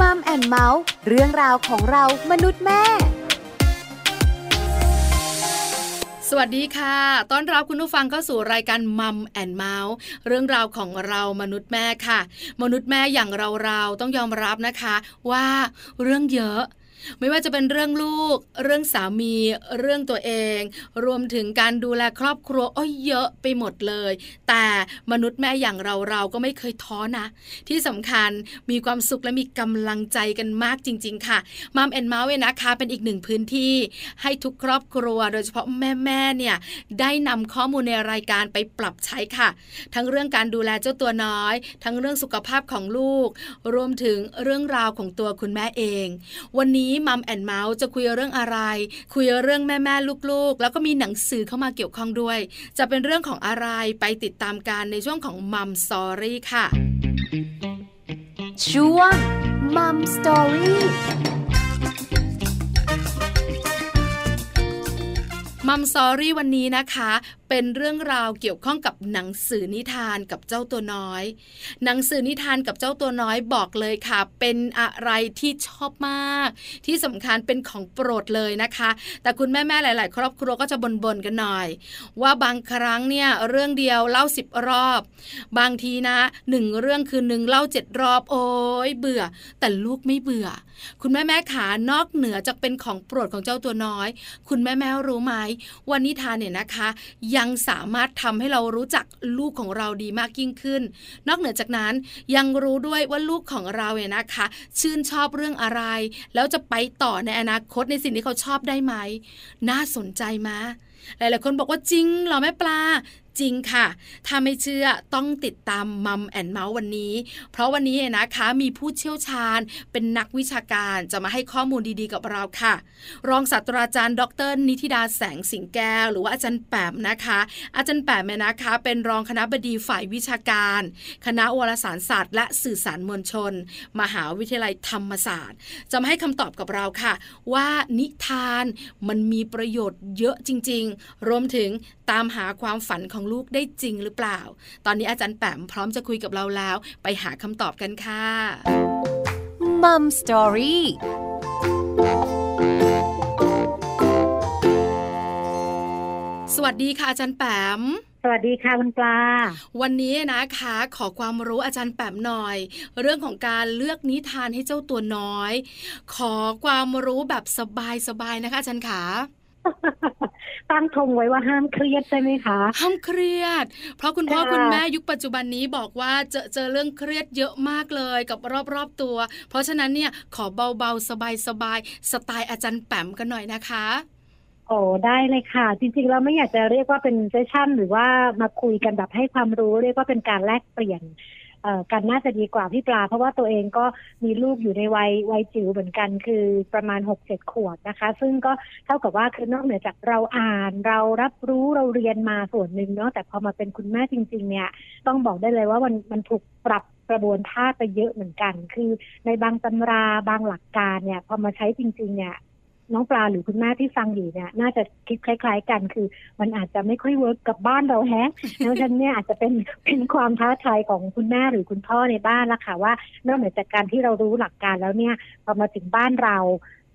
มัมแอนเมาส์เรื่องราวของเรามนุษย์แม่ สวัสดีค่ะ ต้อนรับคุณผู้ฟังเข้าสู่รายการมัมแอนเมาส์เรื่องราวของเรามนุษย์แม่ค่ะ มนุษย์แม่อย่างเราเราต้องยอมรับนะคะ ว่าเรื่องเยอะ ไม่ว่าจะเป็นเรื่องลูก เรื่องสามี เรื่องตัวเอง รวมถึงการดูแลครอบครัวอ้ยเยอะไปหมดเลย แต่มนุษย์แม่อย่างเราเราก็ไม่เคยท้อนะ ที่สำคัญมีความสุขและมีกำลังใจกันมากจริง ๆ ค่ะมัมแอนเมาส์เวนะคะเป็นอีกหนึ่งพื้นที่ ให้ทุกครอบครัว โดยเฉพาะแม่ๆเนี่ยได้นำข้อมูลในรายการไปปรับใช้ค่ะ ทั้งเรื่องการดูแลเจ้าตัวน้อย ทั้งเรื่องสุขภาพของลูก รวมถึงเรื่องราวของตัวคุณแม่เอง วันนี้มัมแอนเมาส์จะคุยเรื่องอะไร คุยเรื่องแม่แม่ลูกๆ แล้วก็มีหนังสือเข้ามาเกี่ยวข้องด้วย จะเป็นเรื่องของอะไรไปติดตามกันในช่วงของ Mom Story ค่ะ ช่วง Mom Story Mom Story วันนี้นะคะเป็นเรื่องราวเกี่ยวข้องกับหนังสือนิทานกับเจ้าตัวน้อย หนังสือนิทานกับเจ้าตัวน้อยบอกเลยค่ะ เป็นอะไรที่ชอบมาก ที่สำคัญเป็นของโปรดเลยนะคะ แต่คุณแม่ๆหลาย ๆ ครอบครัวก็จะบ่นๆกันหน่อย ว่าบางครั้งเนี่ยเรื่องเดียวเล่าสิบรอบ บางทีนะหนึ่งเรื่องคือหนึ่งเล่าเจ็ดรอบโอ้ยเบื่อ แต่ลูกไม่เบื่อ คุณแม่แม่ขานอกเหนือจากเป็นของโปรดของเจ้าตัวน้อย คุณแม่แม่รู้ไหมวันนิทานเนี่ยนะคะยังสามารถทำให้เรารู้จักลูกของเราดีมากยิ่งขึ้น นอกเหนือจากนั้นยังรู้ด้วยว่าลูกของเราเนี่ยนะคะ ชื่นชอบเรื่องอะไร แล้วจะไปต่อในอนาคตในสิ่งที่เขาชอบได้ไหม น่าสนใจมะหลายๆคนบอกว่าจริงเหรอแม่ปลา จริงค่ะ ถ้าไม่เชื่อต้องติดตามมัมแอนเมาส์วันนี้ เพราะวันนี้นะคะมีผู้เชี่ยวชาญเป็นนักวิชาการจะมาให้ข้อมูลดีๆกับเราค่ะ รองศาสตราจารย์ ดร นิติดาแสงสิงแก้ว หรือว่าอาจารย์แปมนะคะ อาจารย์แปมเนี่ยนะคะ เป็นรองคณะบดีฝ่ายวิชาการ คณะวารสารศาสตร์ และสื่อสารมวลชน มหาวิทยาลัยธรรมศาสตร์ จะมาให้คำตอบกับเราค่ะ ว่านิทานมันมีประโยชน์เยอะจริง ๆ รวมถึงตามหาความฝันของลูกได้จริงหรือเปล่า ตอนนี้อาจารย์แปมพร้อมจะคุยกับเราแล้ว ไปหาคำตอบกันค่ะมัมสตอรี่สวัสดีค่ะอาจารย์แปม สวัสดีค่ะคุณปลา วันนี้นะคะ ขอความรู้อาจารย์แปมหน่อย เรื่องของการเลือกนิทานให้เจ้าตัวน้อย ขอความรู้แบบสบายๆนะคะอาจารย์ขา ตั้งธงไว้ว่าห้ามเครียดใช่ไหมคะ ห้ามเครียด เพราะคุณพ่อคุณแม่ยุคปัจจุบันนี้บอกว่าเจอเจอเรื่องเครียดเยอะมากเลยกับรอบๆตัว เพราะฉะนั้นเนี่ยขอเบาๆสบายๆสไตล์อาจารย์แปมกันหน่อยนะคะโอ้ได้เลยค่ะ จริงๆเราไม่อยากจะเรียกว่าเป็นเซสชั่น หรือว่ามาคุยกันแบบให้ความรู้เรียกว่าเป็นการแลกเปลี่ยน กันน่าจะดีกว่าพี่ปลา เพราะว่าตัวเองก็มีลูกอยู่ในวัยวัยจิ๋วเหมือนกัน คือประมาณหกเจ็ดขวบนะคะ ซึ่งก็เท่ากับว่าคือนอกเหนือจากเราอ่าน เรารับรู้เราเรียนมาส่วนหนึ่งเนาะแต่พอมาเป็นคุณแม่จริง ๆ เนี่ย ต้องบอกได้เลยว่ามันมันถูกปรับกระบวนท่าไปเยอะเหมือนกัน คือในบางตำราบางหลักการเนี่ย พอมาใช้จริง ๆ เนี่ย น้องปลาหรือคุณแม่ที่ฟังอยู่เนี่ยน่าจะคิดคล้ายๆกัน คือ มันอาจจะไม่ค่อยเวิร์กกับบ้านเราแฮะแล้วฉันเนี่ยอาจจะเป็นเป็นความท้าทายของคุณแม่หรือคุณพ่อในบ้านละค่ะว่านอกเหนือจากการที่เรารู้หลักการแล้วเนี่ยพอมาถึงบ้านเรา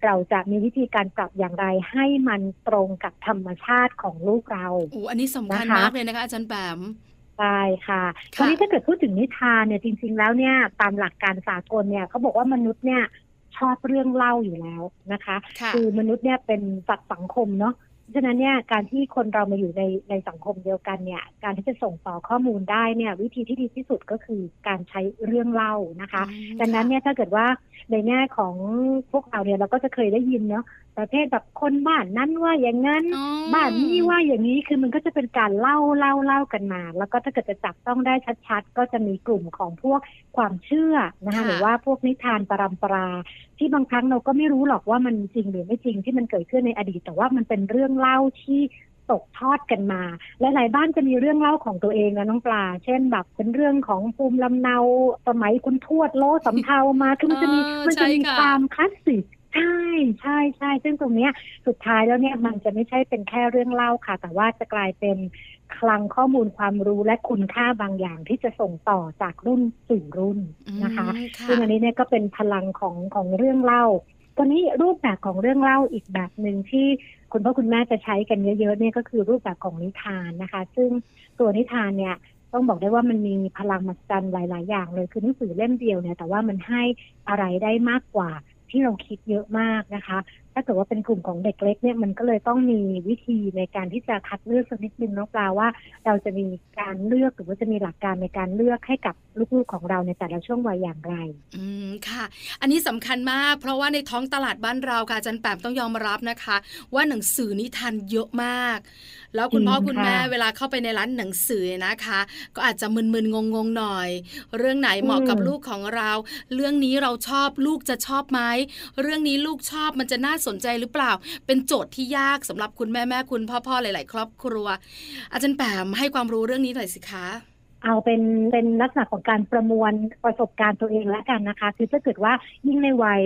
เราจะมีวิธีการปรับอย่างไรให้มันตรงกับธรรมชาติของลูกเราโอ้อันนี้สำคัญมากเลยนะคะอาจารย์แปมใช่ค่ะคราวนี้ถ้าเกิดพูดถึงนิทานเนี่ยจริง ๆ แล้วเนี่ยตามหลักการสากลเนี่ยเขาบอกว่ามนุษย์เนี่ย ชอบเรื่องเล่าอยู่แล้วนะคะคือมนุษย์เนี่ยเป็นสัตว์สังคมเนาะฉะนั้นเนี่ยการที่คนเรามาอยู่ในในสังคมเดียวกันเนี่ยการที่จะส่งต่อข้อมูลได้เนี่ยวิธีที่ดีที่สุดก็คือการใช้เรื่องเล่านะคะ ดังนั้นเนี่ยถ้าเกิดว่าในแง่ของพวกเราเนี่ยเราก็จะเคยได้ยินเนาะประเภทแบบคนบ้านนั้นว่าอย่างนั้น บ้านนี้ว่าอย่างนี้คือมันก็จะเป็นการเล่าเล่าเล่ากันมา แล้วก็ถ้าเกิดจะจับต้องได้ชัดๆ ก็จะมีกลุ่มของพวกความเชื่อนะคะหรือว่าพวกนิทานปรำปรา ที่บางครั้งเราก็ไม่รู้หรอกว่ามันจริงหรือไม่จริงที่มันเกิดขึ้นในอดีต แต่ว่ามันเป็นเรื่องเล่าที่ตกทอดกันมา และหลายบ้านจะมีเรื่องเล่าของตัวเองนะน้องปลา เช่นแบบเป็นเรื่องของภูมิลำเนาสมัยคุณทวดโลสำเภามา คือมันจะมีมันจะมีความคลาสสิก ใช่ใช่ใช่ซึ่งตรงเนี้ยสุดท้ายแล้วเนี่ยมันจะไม่ใช่เป็นแค่เรื่องเล่าค่ะ แต่ว่าจะกลายเป็นคลังข้อมูลความรู้และคุณค่าบางอย่างที่จะส่งต่อจากรุ่นสู่รุ่นนะคะซึ่งอันนี้เนี่ยก็เป็นพลังของของเรื่องเล่าตอนนี้รูปแบบของเรื่องเล่าอีกแบบหนึ่งที่คุณพ่อคุณแม่จะใช้กันเยอะๆเนี่ยก็คือรูปแบบของนิทานนะคะ ซึ่งตัวนิทานเนี่ยต้องบอกได้ว่ามันมีพลังมหัศจรรย์หลาย ๆ อย่างเลยคือหนังสือเล่มเดียวเนี่ยแต่ว่ามันให้อะไรได้มากกว่า ที่เราคิดเยอะมากนะคะถ้าเกิดว่าเป็นกลุ่มของเด็กเล็กเนี่ยมันก็เลยต้องมีวิธีในการที่จะคัดเลือกสักนิดนึงน้องปลาว่า เราจะมีการเลือกหรือว่าจะมีหลักการในการเลือกให้กับลูกๆของเราในแต่ละช่วงวัยอย่างไร อืมค่ะ อันนี้สำคัญมาก เพราะว่าในท้องตลาดบ้านเราค่ะอาจารย์แปมต้องยอมรับนะคะ ว่าหนังสือนิทานเยอะมาก แล้วคุณพ่อคุณแม่เวลาเข้าไปในร้านหนังสือนะคะ ก็อาจจะมึนๆงงๆหน่อย เรื่องไหนเหมาะกับลูกของเรา เรื่องนี้เราชอบลูกจะชอบไหมเรื่องนี้ลูกชอบมันจะน่าสนใจหรือเปล่า เป็นโจทย์ที่ยากสำหรับคุณแม่แม่คุณพ่อพ่อหลาย ๆ ครอบครัว อาจารย์แปมให้ความรู้เรื่องนี้หน่อยสิคะเอาเป็นเป็นลักษณะของการประมวลประสบการณ์ตัวเองแล้วกันนะคะ คือถ้าเกิดว่ายิ่งในวัย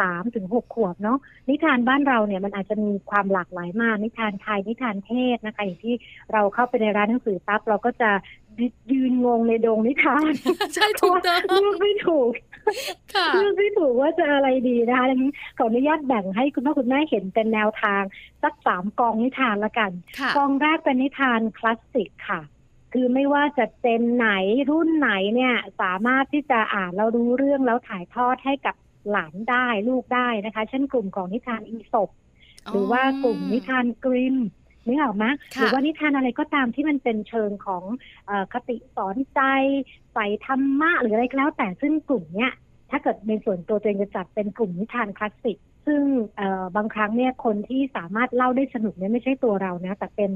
สามถึงหกขวบเนาะนิทานบ้านเราเนี่ยมันอาจจะมีความหลากหลายมาก นิทานไทยนิทานเทศนะคะอย่างที่เราเข้าไปในร้านหนังสือปั๊บเราก็จะยืนงงในดงนิทาน ใช่ถูกต้องเลือกไม่ถูก เลือกไม่ถูกว่าจะอะไรดีนะคะดังนี้ขออนุญาตแบ่งให้คุณพ่อคุณแม่เห็นเป็นแนวทางสักสามกองนิทานละกันกองแรกเป็นนิทานคลาสสิกค่ะคือไม่ว่าจะเจนไหนรุ่นไหนเนี่ยสามารถที่จะอ่านแล้วรู้เรื่องแล้วถ่ายทอดให้กับหลานได้ลูกได้นะคะ เช่นกลุ่มของนิทานอีสบหรือว่ากลุ่มนิทานกริม นึกออกไหมหรือว่านิทานอะไรก็ตามที่มันเป็นเชิงของอคติสอนใจใส่ธรรมะหรืออะไรก็แล้ว แต่ซึ่งกลุ่มเนี้ยถ้าเกิดในส่วนตัวตัวเองจะจัดเป็นกลุ่มนิทานคลาสสิกซึ่งบางครั้งเนี่ยคนที่สามารถเล่าได้สนุกเนี่ยไม่ใช่ตัวเรานะแต่เป็น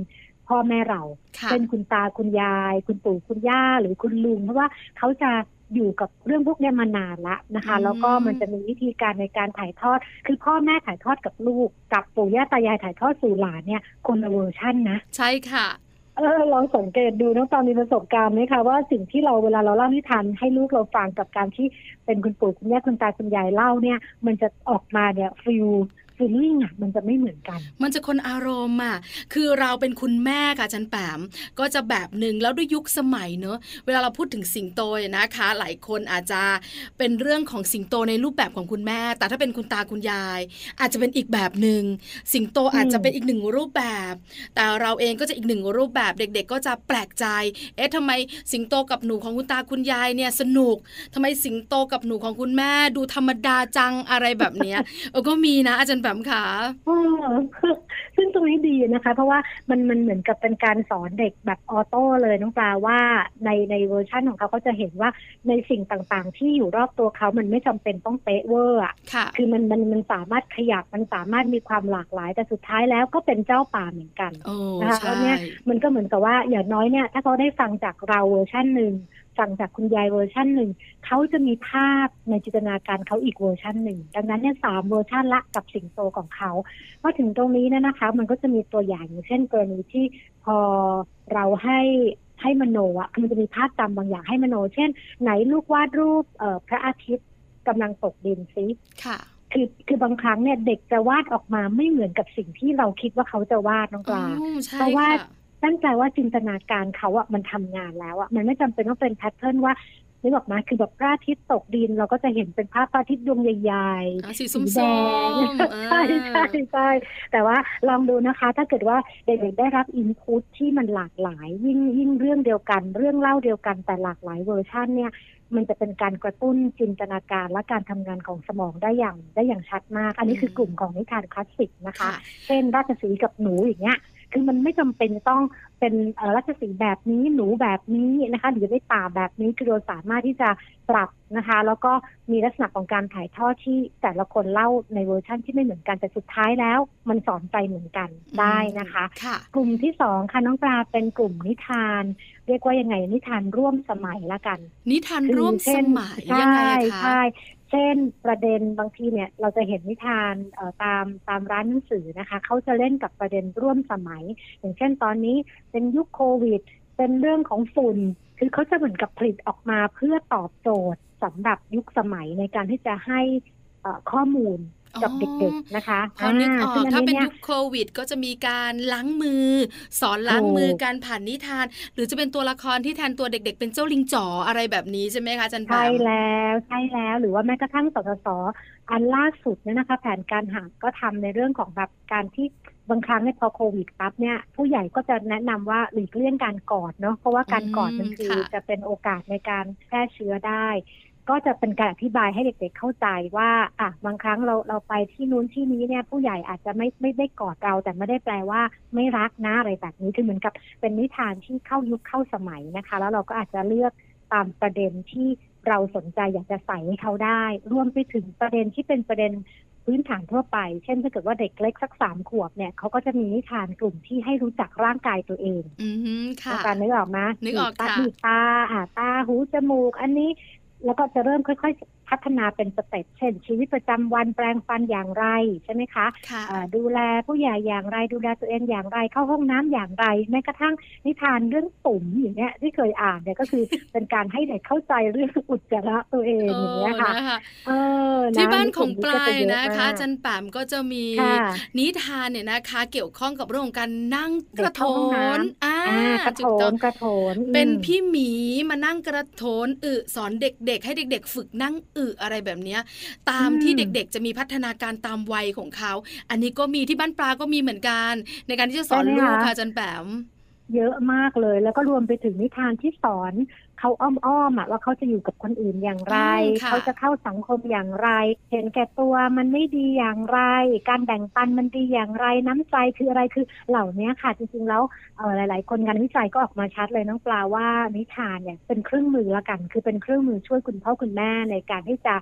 พ่อแม่เรา เป็นคุณตาคุณยาย คุณปู่คุณย่าหรือคุณลุงเพราะว่าเขาจะ อยู่กับเรื่องพวกนี้มานานละนะคะ แล้วก็มันจะมีวิธีการในการถ่ายทอด คือพ่อแม่ถ่ายทอดกับลูก กับปู่ย่าตายายถ่ายทอดสู่หลานเนี่ยคนละเวอร์ชันนะ ใช่ค่ะเออลองสังเกตดูน้องตอนมีประสบการณ์ไหมคะว่าสิ่งที่เราเวลาเราเล่านิทานให้ลูกเราฟังกับการที่เป็นคุณปู่คุณย่าคุณตาคุณยายเล่าเนี่ย มันจะออกมาเนี่ย feel feeling อะมันจะไม่เหมือนกัน มันจะคนละอารมณ์อะคือเราเป็นคุณแม่ค่ะอาจารย์แปมก็จะแบบหนึ่งแล้วด้วยยุคสมัยเนอะเวลาเราพูดถึงสิงโตนะคะ หลายคนอาจจะเป็นเรื่องของสิงโตในรูปแบบของคุณแม่ แต่ถ้าเป็นคุณตาคุณยาย อาจจะเป็นอีกแบบหนึ่งสิงโตอาจจะเป็นอีกหนึ่งรูปแบบ แต่เราเองก็จะอีกหนึ่งรูปแบบเด็ก ๆ ก็จะแปลกใจ เอ๊ะทำไมสิงโตกับหนูของคุณตาคุณยายเนี่ยสนุกทำไมสิงโตกับหนูของคุณแม่ดูธรรมดาจังอะไรแบบเนี้ยเออก็มีนะอาจารย์แปมค่ะซึ่งตรงนี้ดีนะคะ เพราะว่ามันมันเหมือนกับเป็นการสอนเด็กแบบออโต้เลยน้องปลาว่าในในเวอร์ชันของเขาเขาจะเห็นว่าในสิ่งต่างๆ ที่อยู่รอบตัวเขามันไม่จำเป็นต้องเป๊ะเวอร์อะคือมันมันมันสามารถขยับมันสามารถมีความหลากหลาย แต่สุดท้ายแล้วก็เป็นเจ้าป่าเหมือนกันนะคะแล้วเนี่ยมันก็เหมือนกับว่าอย่างน้อยเนี่ยถ้าเขาได้ฟังจากเราเวอร์ชันหนึ่ง ฟังจากคุณยายเวอร์ชันหนึ่งเขาจะมีภาพในจินตนาการเขาอีกเวอร์ชันหนึ่งดังนั้นเนี่ยสามเวอร์ชันละกับสิงโตของเขาพอถึงตรงนี้นะคะ มันก็จะมีตัวอย่างอย่างเช่นกรณีที่พอเราให้ให้มโนอะมันจะมีภาพจำบางอย่างให้มโน เช่น ไหนลูกวาดรูปเอ่อพระอาทิตย์กำลังตกดินซิค่ะคือคือบางครั้งเนี่ยเด็กจะวาดออกมาไม่เหมือนกับสิ่งที่เราคิดว่าเขาจะวาดน้องปลาเพราะว่า ตั้งใจว่าจินตนาการเขาอะมันทำงานแล้วอะมันไม่จำเป็นต้องเป็นแพทเทิร์นว่านี่บอกมาคือแบบพระอาทิตย์ตกดิน เราก็จะเห็นเป็นภาพพระอาทิตย์ดวงใหญ่ๆสีแดงใช่ใช่ใช่แต่ว่าลองดูนะคะ ถ้าเกิดว่าเด็กๆได้รับ input ที่มันหลากหลาย ยิ่งยิ่งเรื่องเดียวกัน เรื่องเล่าเดียวกันแต่หลากหลายเวอร์ชันเนี่ย มันจะเป็นการกระตุ้นจินตนาการและการทำงานของสมองได้อย่างได้อย่างชัดมาก อันนี้คือกลุ่มของนิทานคลาสสิกนะคะ เช่นราชสีห์กับหนูอย่างเงี้ย คือมันไม่จำเป็นต้องเป็นราชสีห์แบบนี้หนูแบบนี้นะคะหรือได้ป่าแบบนี้คือเราสามารถที่จะปรับนะคะ แล้วก็มีลักษณะของการถ่ายทอดที่แต่ละคนเล่าในเวอร์ชั่นที่ไม่เหมือนกันแต่สุดท้ายแล้ว มันสอนใจเหมือนกันได้นะคะคะกลุ่มที่สองค่ะน้องปลาเป็นกลุ่มนิทาน เรียกว่ายังไงนิทานร่วมสมัยละกัน นิทานร่วมสมัยยังไงคะใช่ เช่นประเด็นบางทีเนี่ยเราจะเห็นนิทานตามตามร้านหนังสือนะคะเขาจะเล่นกับประเด็นร่วมสมัย อย่างเช่นตอนนี้เป็นยุคโควิด เป็นเรื่องของฝุ่น คือเขาจะเหมือนกับผลิตออกมาเพื่อตอบโจทย์สำหรับยุคสมัยในการที่จะให้ข้อมูล กับเด็กๆนะคะพอนึกออกถ้าเป็นยุคโควิด ก็จะมีการล้างมือ สอนล้างมือการผ่านนิทาน หรือจะเป็นตัวละครที่แทนตัวเด็ก ๆ เป็นเจ้าลิงจ๋ออะไรแบบนี้ใช่ไหมคะจันใช่แล้วใช่แล้วหรือว่าแม้กระทั่งสสสอันล่าสุดเนี่ยนะคะ แผนการหาก็ทำในเรื่องของแบบการที่บางครั้งเนี่ยพอโควิดปั๊บเนี่ยผู้ใหญ่ก็จะแนะนำว่าหลีกเลี่ยงการกอดเนาะเพราะว่าการกอดมันคือจะเป็นโอกาสในการแพร่เชื้อได้ ก็จะเป็นการอธิบายให้เด็กๆเข้าใจว่าอะบางครั้งเราเราไปที่นู้นที่นี้เนี่ยผู้ใหญ่อาจจะไม่ไม่ได้กอดเรา แต่ไม่ได้แปลว่าไม่รักนะอะไรแบบนี้คือเหมือนกับเป็นนิทานที่เข้ายุคเข้าสมัยนะคะ แล้วเราก็อาจจะเลือกตามประเด็นที่เราสนใจอยากจะใส่ให้เขาได้ รวมไปถึงประเด็นที่เป็นประเด็นพื้นฐานทั่วไป เช่นถ้าเกิดว่าเด็กเล็กสักสามขวบเนี่ยเขาก็จะมีนิทานกลุ่มที่ให้รู้จักร่างกายตัวเอง อืมค่ะการนึกออกไหมนึกออกค่ะตาอ่าตาหูจมูก อันนี้ แล้วก็จะเริ่มค่อยๆ พัฒนาเป็นสเต็ปเช่น ชีวิตประจำวันแปลงฟันอย่างไรใช่ไหมคะคะดูแลผู้ใหญ่อย่างไร ดูแลตัวเองอย่างไร เข้าห้องน้ำอย่างไรแม้กระทั่งนิทานเรื่องตุ่มอย่างเงี้ยที่เคยอ่านเนี่ยก็คือเป็นการให้เด็กเข้าใจเรื่องอุจจาระตัวเองอย่างเงี้ยค่ะที่บ้านของปลายนะคะจันแปมก็จะมีนิทานเนี่ยนะคะ เกี่ยวข้องกับเรื่องของการนั่งกระโถนอ่ากระโถนกระโถนเป็นพี่หมีมานั่งกระโถนอึสอนเด็กๆ ให้เด็ก ๆ ฝึกนั่งอึอะไรแบบนี้ตามที่เด็กๆ จะมีพัฒนาการตามวัยของเขา อันนี้ก็มีที่บ้านปลาก็มีเหมือนกัน ในการที่จะสอนลูกค่ะจันแปมเยอะมากเลย แล้วก็รวมไปถึงนิทานที่สอน เขาอ้อมๆอะว่าเขาจะอยู่กับคนอื่นอย่างไร เขาจะเข้าสังคมอย่างไร เห็นแก่ตัวมันไม่ดีอย่างไร การแบ่งปันมันดีอย่างไร น้ำใจคืออะไรคือเหล่านี้ค่ะ จริงๆแล้วหลาย ๆ คนงานวิจัยก็ออกมาชัดเลยน้องปลาว่านิทานเนี่ยเป็นเครื่องมือละกัน คือเป็นเครื่องมือช่วยคุณพ่อคุณแม่ในการที่จะ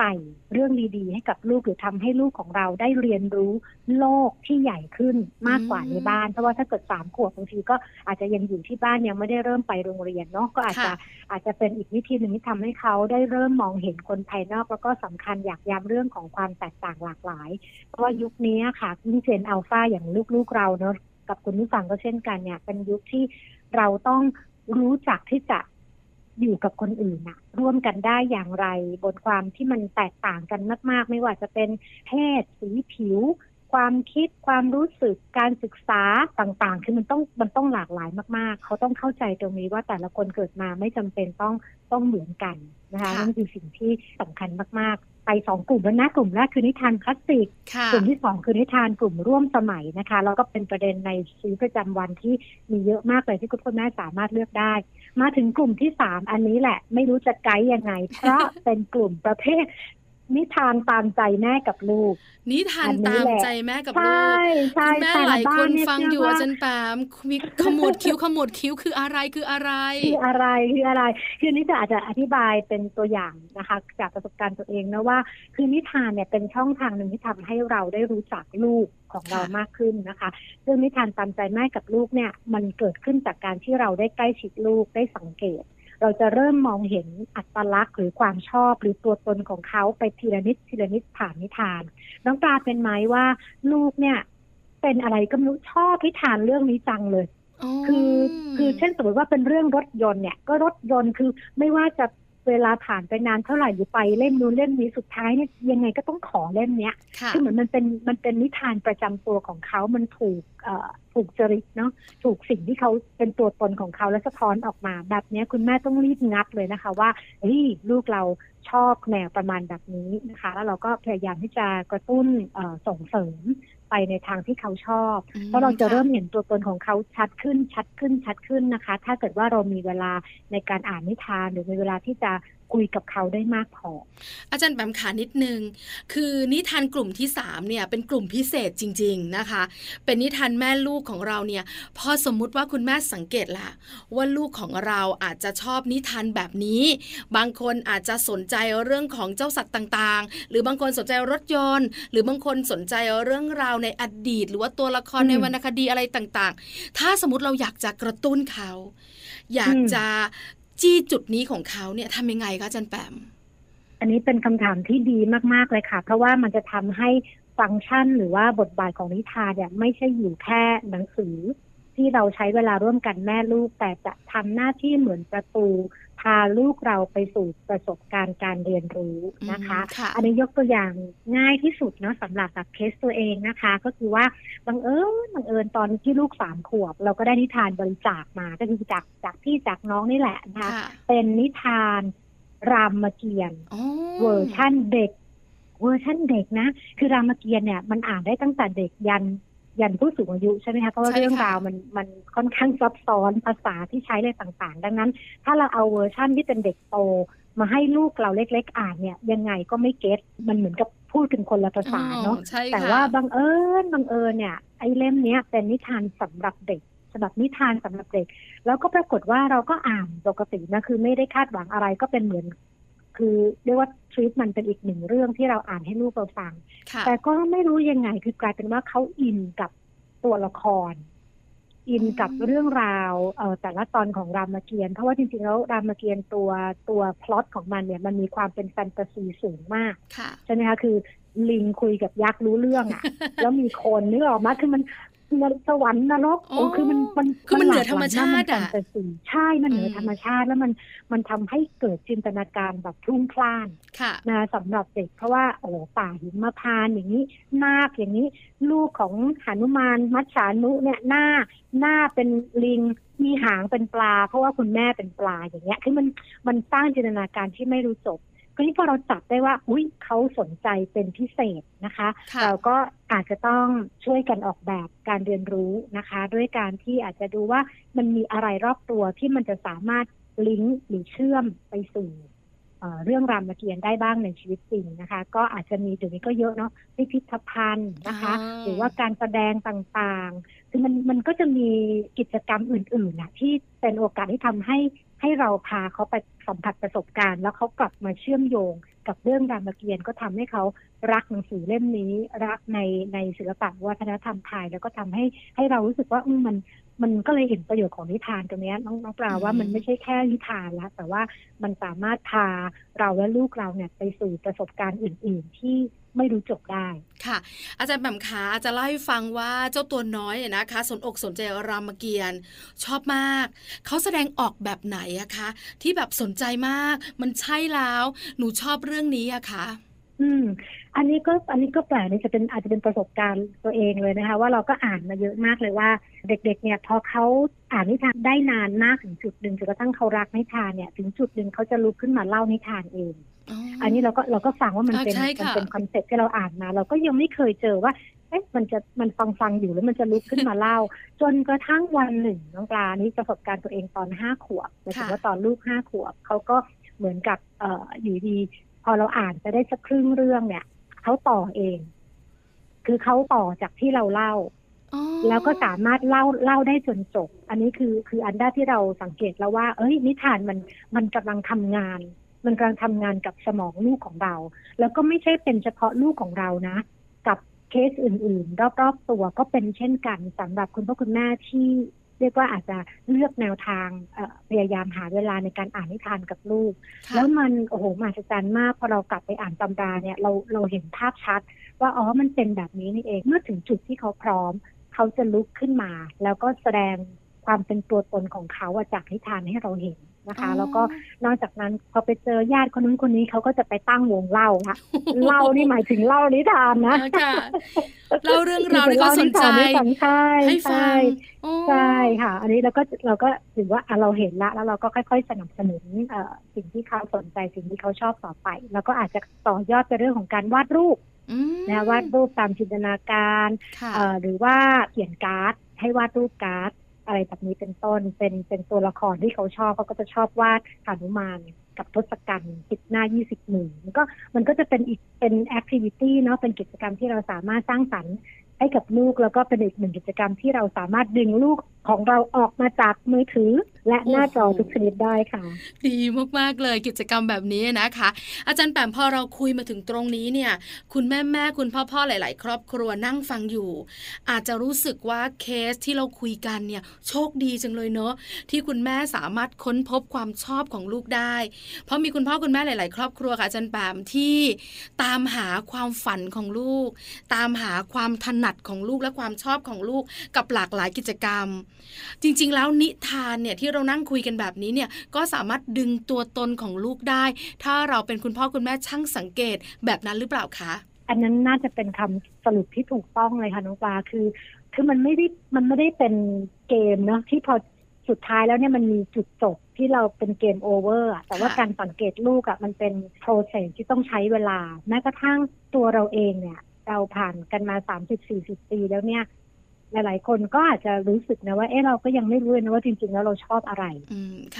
ใส่เรื่องดีๆ ให้กับลูกหรือทำให้ลูกของเราได้เรียนรู้โลกที่ใหญ่ขึ้นมากกว่าในบ้าน เพราะว่าถ้าเกิดสามขวบบางทีก็อาจจะยังอยู่ที่บ้านยังไม่ได้เริ่มไปโรงเรียนเนาะก็อาจจะอาจจะเป็นอีกวิธีหนึ่งที่ทำให้เขาได้เริ่มมองเห็นคนภายนอก แล้วก็สำคัญอยากย้ำเรื่องของความแตกต่างหลากหลาย เพราะว่ายุคนี้ค่ะยิ่งเจนอัลฟาอย่างลูกๆเราเนาะกับคุณผู้ฟังก็เช่นกันเนี่ยเป็นยุคที่เราต้องรู้จักที่จะ อยู่กับคนอื่นอะร่วมกันได้อย่างไรบนความที่มันแตกต่างกันมาก ๆ ไม่ว่าจะเป็นเพศสีผิว ความคิดความรู้สึกการศึกษาต่างๆ คือมันต้องมันต้องหลากหลายมาก ๆ เขาต้องเข้าใจตรงนี้ว่าแต่ละคนเกิดมาไม่จำเป็นต้องต้องเหมือนกันนะคะนั่นคือสิ่งที่สำคัญมากๆ ไปสองกลุ่มแล้วนะกลุ่มแรกคือนิทานคลาสสิกกลุ่มที่สองคือนิทานกลุ่มร่วมสมัยนะคะแล้วก็เป็นประเด็นในชีวิตประจำวันที่มีเยอะมากเลยที่คุณพ่อแม่สามารถเลือกได้ มาถึงกลุ่มที่สามอันนี้แหละ ไม่รู้จะไกด์ยังไง เพราะเป็นกลุ่มประเภท นิทานตามใจแม่กับลูก นิทานตามใจแม่กับลูกคุณแม่หลายคนฟังอยู่อาจารย์แปมมีขมวดคิ้วขมวดคิ้วคืออะไรคืออะไรคืออะไรคืออะไร คือนี้จะอาจจะอธิบายเป็นตัวอย่างนะคะ จากประสบการณ์ตัวเองนะว่า คือนิทานเนี่ยเป็นช่องทางหนึ่งที่ทำให้เราได้รู้จักลูกของเรามากขึ้นนะคะซึ่งนิทานตามใจแม่กับลูกเนี่ย มันเกิดขึ้นจากการที่เราได้ใกล้ชิดลูกได้สังเกต เราจะเริ่มมองเห็นอัตลักษณ์หรือความชอบหรือตัวตนของเขาไปทีละนิดทีละนิดผ่านนิทาน น้องปลาเป็นไหมว่าลูกเนี่ย เป็นอะไรก็ไม่รู้ชอบนิทานเรื่องนี้จังเลยคือคือเช่นสมมติว่าเป็นเรื่องรถยนต์เนี่ย ก็รถยนต์คือไม่ว่าจะ เวลาผ่านไปนานเท่าไหร่หรือไปเล่มนู้นเล่มนี้สุดท้ายเนี่ยยังไงก็ต้องขอเล่มเนี้ยคือเหมือนมันเป็นมันเป็นนิทานประจำตัวของเขามันถูกเอ่อถูกจริตเนาะถูกสิ่งที่เขาเป็นตัวตนของเขาและสะท้อนออกมา แบบนี้คุณแม่ต้องรีบงัดเลยนะคะ ว่าเฮ้ยลูกเราชอบแนวประมาณแบบนี้นะคะ แล้วเราก็พยายามที่จะกระตุ้นส่งเสริม ไปในทางที่เขาชอบ เพราะเราจะเริ่มเห็นตัวตนของเขาชัดขึ้นชัดขึ้นชัดขึ้นนะคะ ถ้าเกิดว่าเรามีเวลาในการอ่านนิทานหรือมีเวลาที่จะ คุยกับเขาได้มากพอ อาจารย์แบมขานิดนึง คือนิทานกลุ่มที่3เนี่ยเป็นกลุ่มพิเศษจริง ๆนะคะ เป็นนิทานแม่ลูกของเราเนี่ยพอสมมุติว่าคุณแม่สังเกตละว่าลูกของเราอาจจะชอบนิทานแบบนี้ บางคนอาจจะสนใจเรื่องของเจ้าสัตว์ต่างๆ หรือบางคนสนใจรถยนต์ หรือบางคนสนใจเรื่องราวในอดีต หรือว่าตัวละครในวรรณคดีอะไรต่างๆ ถ้าสมมติเราอยากจะกระตุ้นเขา อยากจะ จี้จุดนี้ของเขาเนี่ยทำยังไงคะจันแปม อันนี้เป็นคำถามที่ดีมากๆเลยค่ะ เพราะว่ามันจะทำให้ฟังก์ชันหรือว่าบทบาทของนิทานเนี่ยไม่ใช่อยู่แค่หนังสือที่เราใช้เวลาร่วมกันแม่ลูก แต่จะทำหน้าที่เหมือนประตู พาลูกเราไปสู่ประสบการณ์การเรียนรู้นะคะ อันนี้ยกตัวอย่างง่ายที่สุดเนาะสำหรับแบบเคสตัวเองนะคะ ก็คือว่าบังเอิญบังเอิญตอนที่ลูกสามขวบ เราก็ได้นิทานบริจาคมาก็คือจากจากพี่จากน้องนี่แหละนะคะเป็นนิทานรามเกียรติ์เวอร์ชั่นเด็กเวอร์ชั่นเด็กนะ คือรามเกียรติ์เนี่ยมันอ่านได้ตั้งแต่เด็กยัน ยันผู้สูงอายุใช่ไหมคะเพราะว่าเรื่องราวมันมันค่อนข้างซับซ้อนภาษาที่ใช้อะไรต่างๆ ดังนั้น ถ้าเราเอาเวอร์ชั่นที่เป็นเด็กโต มาให้ลูกเราเล็ก ๆ อ่านเนี่ย ยังไงก็ไม่ get มันเหมือนกับพูดถึงคนละภาษาเนาะแต่ว่าบังเอิญบังเอิญเนี่ยไอ้เล่มเนี้ยเป็นนิทานสำหรับเด็กสำหรับนิทานสำหรับเด็ก แล้วก็ปรากฏว่าเราก็อ่านปกตินะคือไม่ได้คาดหวังอะไรก็เป็นเหมือน คือเรียกว่าทริปมันเป็นอีกหนึ่งเรื่องที่เราอ่านให้ลูกเราฟัง แต่ก็ไม่รู้ยังไงคือกลายเป็นว่าเขาอินกับตัวละคร อินกับเรื่องราวเออแต่ละตอนของรามเกียรติ์เพราะว่าจริงๆแล้วรามเกียรติ์ตัวตัวพล็อตของมันเนี่ยมันมีความเป็นแฟนตาซีสูงมากใช่ไหมคะคือลิงคุยกับยักษ์รู้เรื่องอะ แล้วมีคนนึกออกมาคือมัน สวรรค์นรกโอ้คือมันมันคือมันเหนือธรรมชาติอะใช่มันเหนือธรรมชาติแล้วมันมันทำให้เกิดจินตนาการแบบพุ่งพล่านนะสำหรับเด็กเพราะว่าโอ้ป่าหิมพานอย่างนี้นาคอย่างนี้ ลูกของหนุมานมัจฉานุเนี่ยหน้าหน้าเป็นลิงมีหางเป็นปลา เพราะว่าคุณแม่เป็นปลาอย่างเงี้ยคือมันมันสร้างจินตนาการที่ไม่รู้จบ ทีนี้พอเราจับได้ว่า อุ้ยเขาสนใจเป็นพิเศษนะคะ เราก็อาจจะต้องช่วยกันออกแบบการเรียนรู้นะคะ ด้วยการที่อาจจะดูว่ามันมีอะไรรอบตัวที่มันจะสามารถลิงก์หรือเชื่อมไปสู่เรื่องรามเกียรติ์ได้บ้างในชีวิตจริงนะคะ ก็อาจจะมีเดี๋ยวนี้ก็เยอะเนาะพิพิธภัณฑ์นะคะ หรือว่าการแสดงต่างๆ คือมันมันก็จะมีกิจกรรมอื่นๆนะที่เป็นโอกาสที่ทำให้ ให้เราพาเขาไปสัมผัสประสบการณ์ แล้วเขากลับมาเชื่อมโยงกับเรื่องรามเกียรติ์ก็ทำให้เขารักหนังสือเล่มนี้ รักในในศิลปะวัฒนธรรมไทย แล้วก็ทำให้ให้เรารู้สึกว่ามัน มันก็เลยเห็นประโยชน์ของนิทานตรงนี้น้องน้องปลาว่ามันไม่ใช่แค่นิทานแล้วแต่ว่ามันสามารถพาเราและลูกเราเนี่ยไปสู่ประสบการณ์อื่น ๆ ที่ไม่รู้จบได้ค่ะ อาจารย์แบมขาจะเล่าให้ฟังว่าเจ้าตัวน้อยนะคะ สนอกสนใจรามเกียรติ์ชอบมาก เขาแสดงออกแบบไหนอะคะ ที่แบบสนใจมาก มันใช่แล้ว หนูชอบเรื่องนี้อะคะ อืม อันนี้ก็อันนี้ก็แปลกนี่จะเป็นอาจจะเป็นประสบการณ์ตัวเองเลยนะคะ ว่าเราก็อ่านมาเยอะมากเลยว่า เด็ก ๆ เนี่ย พอเขาอ่านนิทานได้นานมากถึงจุดหนึ่งจนกระทั่งเขารักนิทานเนี่ย ถึงจุดหนึ่งเขาจะลุกขึ้นมาเล่านิทานเองอันนี้เราก็เราก็ฟังว่ามันเป็นมันเป็นคอนเซ็ปที่เราอ่านมา เราก็ยังไม่เคยเจอว่าเอ๊ะมันจะมันฟังฟังอยู่แล้วมันจะลุกขึ้นมาเล่า จนกระทั่งวันหนึ่งน้องปลานี้ประสบการณ์ตัวเองตอนห้าขวบหมายถึงว่าตอนลูกห้าขวบเขาก็เหมือนกับเอ่ออยู่ดี พอเราอ่านไปได้สักครึ่งเรื่องเนี่ยเขาต่อเอง คือเขาต่อจากที่เราเล่า แล้วก็สามารถเล่าเล่าได้จนจบ อันนี้คือคืออันด้าที่เราสังเกตแล้วว่า เอ้ย นิทานมันมันกำลังทำงาน มันกำลังทำงานกับสมองลูกของเรา แล้วก็ไม่ใช่เป็นเฉพาะลูกของเรานะ กับเคสอื่น ๆ รอบๆตัวก็เป็นเช่นกันสำหรับคุณพ่อคุณแม่ที่ เรียกว่าอาจจะเลือกแนวทางพยายามหาเวลาในการอ่านนิทานกับลูก แล้วมันโอ้โหมหัศจรรย์มากพอเรากลับไปอ่านตำราเนี่ยเราเราเห็นภาพชัด ว่าอ๋อมันเป็นแบบนี้นี่เองเมื่อถึงจุดที่เขาพร้อม เขาจะลุกขึ้นมา แล้วก็แสดงความเป็นตัวตนของเขาจากนิทานให้เราเห็น นะคะ แล้วก็นอกจากนั้นพอไปเจอญาติคนนู้นคนนี้เขาก็จะไปตั้งวงเล่าค่ะเล่านี่หมายถึงเล่านิทานนะเล่าเรื่องราวที่เขาสนใจให้ฟังใช่ค่ะ อันนี้เราก็เราก็ถือว่าเราเห็นละแล้วเราก็ค่อยๆสนับสนุนสิ่งที่เขาสนใจสิ่งที่เขาชอบต่อไป แล้วก็อาจจะต่อยอดไปเรื่องของการวาดรูปนะวาดรูปตามจินตนาการ หรือว่าเขียนการ์ดให้วาดรูปการ์ด อะไรแบบนี้เป็นต้น เป็นเป็นตัวละครที่เขาชอบเขาก็จะชอบวาดหนุมานกับทศกัณฐ์ติดหน้ายี่สิบหนึ่งมันก็มันก็จะเป็นอีกเป็นแอคทิวิตี้เนาะเป็นกิจกรรมที่เราสามารถสร้างสรรค์ให้กับลูกแล้วก็เป็นอีกหนึ่งกิจกรรมที่เราสามารถดึงลูกของเราออกมาจากมือถือและหน้าจอทุกชนิดได้ค่ะ ดีมากๆเลยกิจกรรมแบบนี้นะคะ อาจารย์แปมพอเราคุยมาถึงตรงนี้เนี่ย คุณแม่แม่คุณพ่อพ่อหลาย ๆ ครอบครัวนั่งฟังอยู่ อาจจะรู้สึกว่าเคสที่เราคุยกันเนี่ยโชคดีจังเลยเนาะที่คุณแม่สามารถค้นพบความชอบของลูกได้ เพราะมีคุณพ่อคุณแม่หลาย ๆ ครอบครัวค่ะอาจารย์แปมที่ตามหาความฝันของลูก ตามหาความถนัดของลูกและความชอบของลูกกับหลากหลายกิจกรรมจริง ๆ แล้วนิทานเนี่ยที่เรานั่งคุยกันแบบนี้เนี่ยก็สามารถดึงตัวตนของลูกได้ ถ้าเราเป็นคุณพ่อคุณแม่ช่างสังเกตแบบนั้นหรือเปล่าคะ อันนั้นน่าจะเป็นคำสรุปที่ถูกต้องเลยค่ะน้องปลาคือ คือมันไม่ได้มันไม่ได้เป็นเกมเนาะที่พอสุดท้ายแล้วเนี่ยมันมีจุดจบที่เราเป็น game over แต่ว่าการสังเกตลูกอะ่ะมันเป็น process ที่ต้องใช้เวลาแม้กระทั่งตัวเราเองเนี่ยเราผ่านกันมาสามสิบสี่สิบปีแล้วเนี่ย หลาย ๆ คนก็อาจจะรู้สึกนะว่าเออเราก็ยังไม่รู้นะว่าจริง ๆ แล้วเราชอบอะไร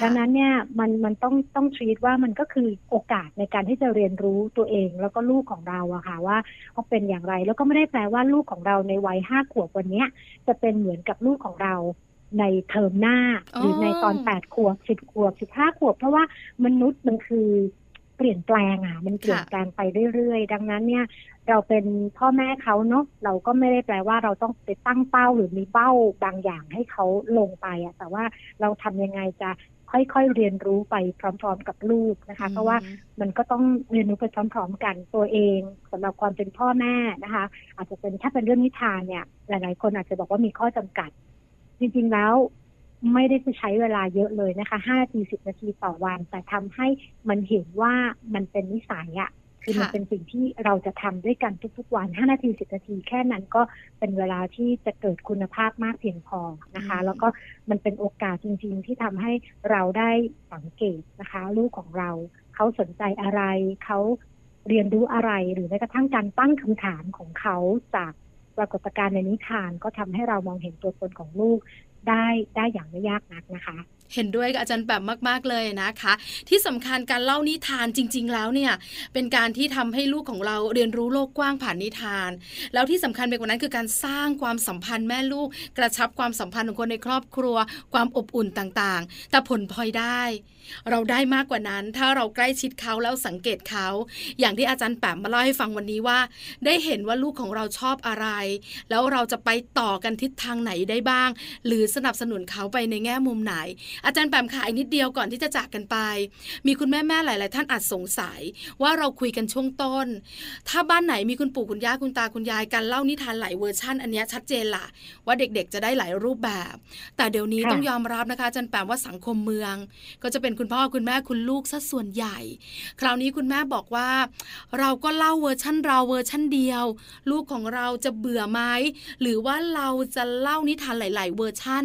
ดังนั้นเนี่ยมันมันต้องต้องทรีตว่ามันก็คือโอกาสในการที่จะเรียนรู้ตัวเอง แล้วก็ลูกของเราอะค่ะว่าเขาเป็นอย่างไร แล้วก็ไม่ได้แปลว่าลูกของเราในวัยห้าขวบวันนี้จะเป็นเหมือนกับลูกของเราในเทอมหน้าหรือในตอนแปดขวบสิบขวบสิบห้าขวบ เพราะว่ามนุษย์มันคือ เปลี่ยนแปลงอะ มันเปลี่ยนแปลงไปเรื่อยๆ ดังนั้นเนี่ย เราเป็นพ่อแม่เขาเนาะเราก็ไม่ได้แปลว่าเราต้องไปตั้งเป้าหรือมีเป้าบางอย่างให้เขาลงไปอะ แต่ว่าเราทำยังไงจะค่อยๆเรียนรู้ไปพร้อม ๆ กับลูกนะคะ เพราะว่ามันก็ต้องเรียนรู้ไปพร้อม ๆ กันตัวเองสำหรับความเป็นพ่อแม่นะคะ อาจจะเป็นถ้าเป็นเรื่องนิทานเนี่ย หลายๆ คนอาจจะบอกว่ามีข้อจำกัด จริง ๆ แล้ว ไม่ได้จะใช้เวลาเยอะเลยนะคะห้านาทีสิบนาทีต่อวัน แต่ทำให้มันเห็นว่ามันเป็นนิสัยอะคือมันเป็นสิ่งที่เราจะทำด้วยกันทุกๆวันห้านาทีสิบนาทีแค่นั้นก็เป็นเวลาที่จะเกิดคุณภาพมากเพียงพอนะคะ แล้วก็มันเป็นโอกาสจริง ๆ ที่ทำให้เราได้สังเกตนะคะ ลูกของเรา เขาสนใจอะไรเขาเรียนรู้อะไรหรือแม้กระทั่งการตั้งคำถามของเขาจากปรากฏการณ์ในนิทานก็ทำให้เรามองเห็นตัวตนของลูก ได้ได้อย่างไม่ยากนักนะคะ เห็นด้วยกับอาจารย์แบบมาก ๆเลยนะคะ ที่สำคัญการเล่านิทานจริง ๆ แล้วเนี่ยเป็นการที่ทำให้ลูกของเราเรียนรู้โลกกว้างผ่านนิทาน แล้วที่สำคัญไปกว่านั้นคือการสร้างความสัมพันธ์แม่ลูก กระชับความสัมพันธ์ของคนในครอบครัว ความอบอุ่นต่างๆ แต่ผลพลอยได้ เราได้มากกว่านั้น ถ้าเราใกล้ชิดเขาแล้วสังเกตเขา อย่างที่อาจารย์แปมมาเล่าให้ฟังวันนี้ว่า ได้เห็นว่าลูกของเราชอบอะไร แล้วเราจะไปต่อกันทิศทางไหนได้บ้าง หรือสนับสนุนเขาไปในแง่มุมไหนอาจารย์แปมค่ะอีกนิดเดียวก่อนที่จะจากกันไป มีคุณแม่แม่หลาย ๆ ท่านอาจสงสัยว่าเราคุยกันช่วงต้น ถ้าบ้านไหนมีคุณปู่คุณย่าคุณตาคุณยายกันเล่านิทานหลายเวอร์ชันอันนี้ชัดเจนละว่าเด็ก ๆ จะได้หลายรูปแบบ แต่เดี๋ยวนี้ต้องยอมรับนะคะอาจารย์แปมว่าสังคมเมือง ก็จะเป็นคุณพ่อคุณแม่คุณลูกซะส่วนใหญ่ คราวนี้คุณแม่บอกว่า เราก็เล่าเวอร์ชันเราเวอร์ชันเดียว ลูกของเราจะเบื่อไหมหรือว่าเราจะเล่านิทานหลาย ๆ เวอร์ชัน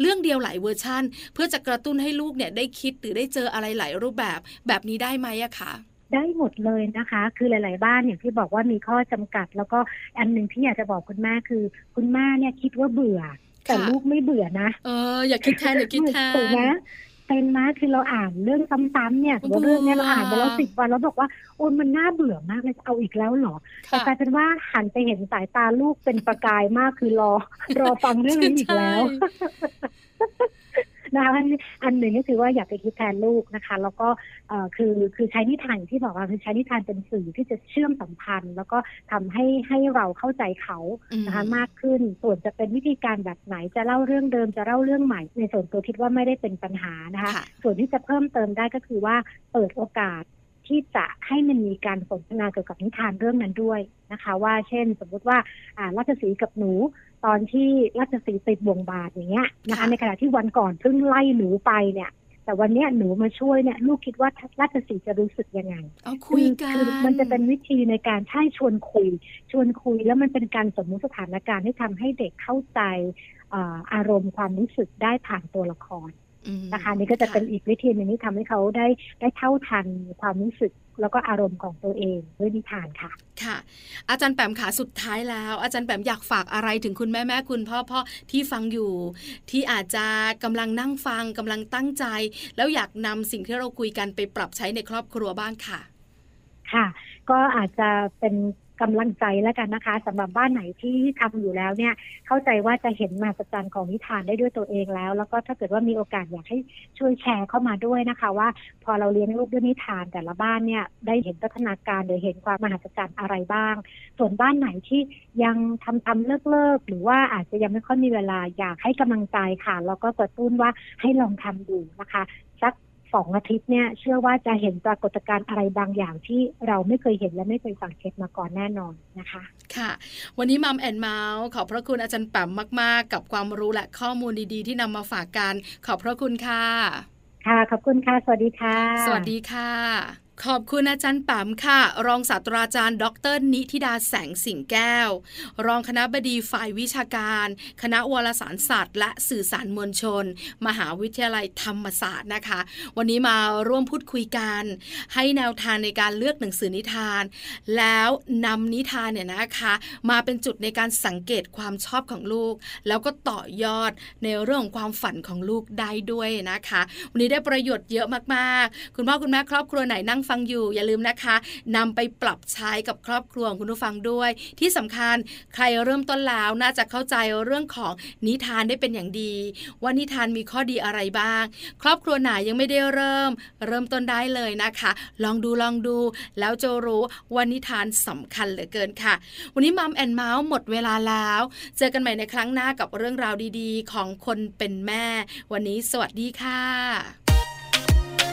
เรื่องเดียวหลายเวอร์ชันเพื่อจะกระตุ้นให้ลูกเนี่ยได้คิดหรือได้เจออะไรหลายรูปแบบแบบนี้ได้ไหมอะคะได้หมดเลยนะคะ คือหลาย ๆ บ้านอย่างที่บอกว่ามีข้อจำกัด แล้วก็อันหนึ่งที่อยากจะบอกคุณแม่คือ คุณแม่เนี่ยคิดว่าเบื่อ แต่ลูกไม่เบื่อนะเอออย่าคิดแทนอย่าคิดแทนถูกไหมเป็นมาคือเราอ่านเรื่องซ้ำๆเนี่ยสมมติเรื่องนี้เราอ่านมาแล้วสิบวันแล้วบอกว่าโอ้มันน่าเบื่อมากเลยเอาอีกแล้วเหรอแต่กลายเป็นว่าหันไปเห็นสายตาลูกเป็นประกายมากคือรอ รอฟังเรื่องนี้อีกแล้ว นะคะอันหนึ่งก็คือว่าอยากไปคิดแทนลูกนะคะ แล้วก็คือคือใช้นิทานที่บอกว่าคือใช้นิทานเป็นสื่อที่จะเชื่อมสัมพันธ์ แล้วก็ทำให้ให้เราเข้าใจเขานะคะมากขึ้น ส่วนจะเป็นวิธีการแบบไหนจะเล่าเรื่องเดิมจะเล่าเรื่องใหม่ ในส่วนตัวคิดว่าไม่ได้เป็นปัญหานะคะ ส่วนที่จะเพิ่มเติมได้ก็คือว่าเปิดโอกาส ที่จะให้มันมีการสนทนาเกี่ยวกับนิทานเรื่องนั้นด้วยนะคะ ว่าเช่น สมมุติว่าอ่าราชสีกับหนูตอนที่ราชสีติดบ่วงบาดอย่างเงี้ยนะคะในขณะที่วันก่อนเพิ่งไล่หนูไปเนี่ย แต่วันนี้หนูมาช่วยเนี่ย ลูกคิดว่าราชสีจะรู้สึกยังไงคุยกันมันจะเป็นวิธีในการใช่ชวนคุย ชวนคุยแล้วมันเป็นการสมมุติสถานการณ์ที่ทำให้เด็กเข้าใจอารมณ์ความรู้สึกได้ผ่านตัวละคร นะคะนี่ก็จะเป็นอีกวิธีหนึ่งที่ทำให้เขาได้ได้เท่าทันความรู้สึกแล้วก็อารมณ์ของตัวเองด้วยนิทานค่ะ ค่ะ อาจารย์แปมขาสุดท้ายแล้ว อาจารย์แปมอยากฝากอะไรถึงคุณแม่แม่คุณพ่อพ่อที่ฟังอยู่ ที่อาจจะกำลังนั่งฟังกำลังตั้งใจ แล้วอยากนำสิ่งที่เราคุยกันไปปรับใช้ในครอบครัวบ้างค่ะ ค่ะ ก็อาจจะเป็น กำลังใจแล้วกันนะคะสำหรับบ้านไหนที่ทำอยู่แล้วเนี่ยเข้าใจว่าจะเห็นมาประจันของนิทานได้ด้วยตัวเองแล้ว แล้วก็ถ้าเกิดว่ามีโอกาสอยากให้ช่วยแชร์เข้ามาด้วยนะคะ ว่าพอเราเรียนรูปด้วยนิทานแต่ละบ้านเนี่ยได้เห็นพัฒนาการหรือเห็นความมหัศจรรย์อะไรบ้าง ส่วนบ้านไหนที่ยังทำทำเลิกเลิกหรือว่าอาจจะยังไม่ค่อยมีเวลาอยากให้กำลังใจค่ะแล้วก็กระตุ้นว่าให้ลองทำดูนะคะสัก สองอาทิตย์เนี่ยเชื่อว่าจะเห็นปรากฏการณ์อะไรบางอย่างที่เราไม่เคยเห็นและไม่เคยสังเกตมาก่อนแน่นอนนะคะ ค่ะ วันนี้มัมแอนเมาส์ขอบพระคุณอาจารย์แปมมาก ๆ กับความรู้และข้อมูลดีๆ ที่นำมาฝากกัน ขอบพระคุณค่ะ ค่ะ ขอบคุณค่ะ สวัสดีค่ะ สวัสดีค่ะ ขอบคุณอาจารย์ป๋มค่ะ รองศาสตราจารย์ ดร นิติดาแสงสิงแก้ว รองคณะบดีฝ่ายวิชาการ คณะวารสารศาสตร์และสื่อสารมวลชน มหาวิทยาลัยธรรมศาสตร์นะคะ วันนี้มาร่วมพูดคุยกัน ให้แนวทางในการเลือกหนังสือนิทาน แล้วนำนิทานเนี่ยนะคะ มาเป็นจุดในการสังเกตความชอบของลูก แล้วก็ต่อยอดในเรื่องของความฝันของลูกได้ด้วยนะคะ วันนี้ได้ประโยชน์เยอะมากๆ คุณพ่อคุณแม่ครอบครัวไหนนั่งฟังอยู่อย่าลืมนะคะนำไปปรับใช้กับครอบครัวคุณผู้ฟังด้วย ที่สำคัญใครเริ่มต้นแล้วน่าจะเข้าใจเรื่องของนิทานได้เป็นอย่างดี ว่านิทานมีข้อดีอะไรบ้าง ครอบครัวไหนยังไม่ได้เริ่ม เริ่มต้นได้เลยนะคะ ลองดูลองดู แล้วจะรู้ว่านิทานสำคัญเหลือเกินค่ะ วันนี้ Mom and Mouth หมดเวลาแล้ว เจอกันใหม่ในครั้งหน้ากับเรื่องราวดีๆ ของคนเป็นแม่ วันนี้สวัสดีค่ะ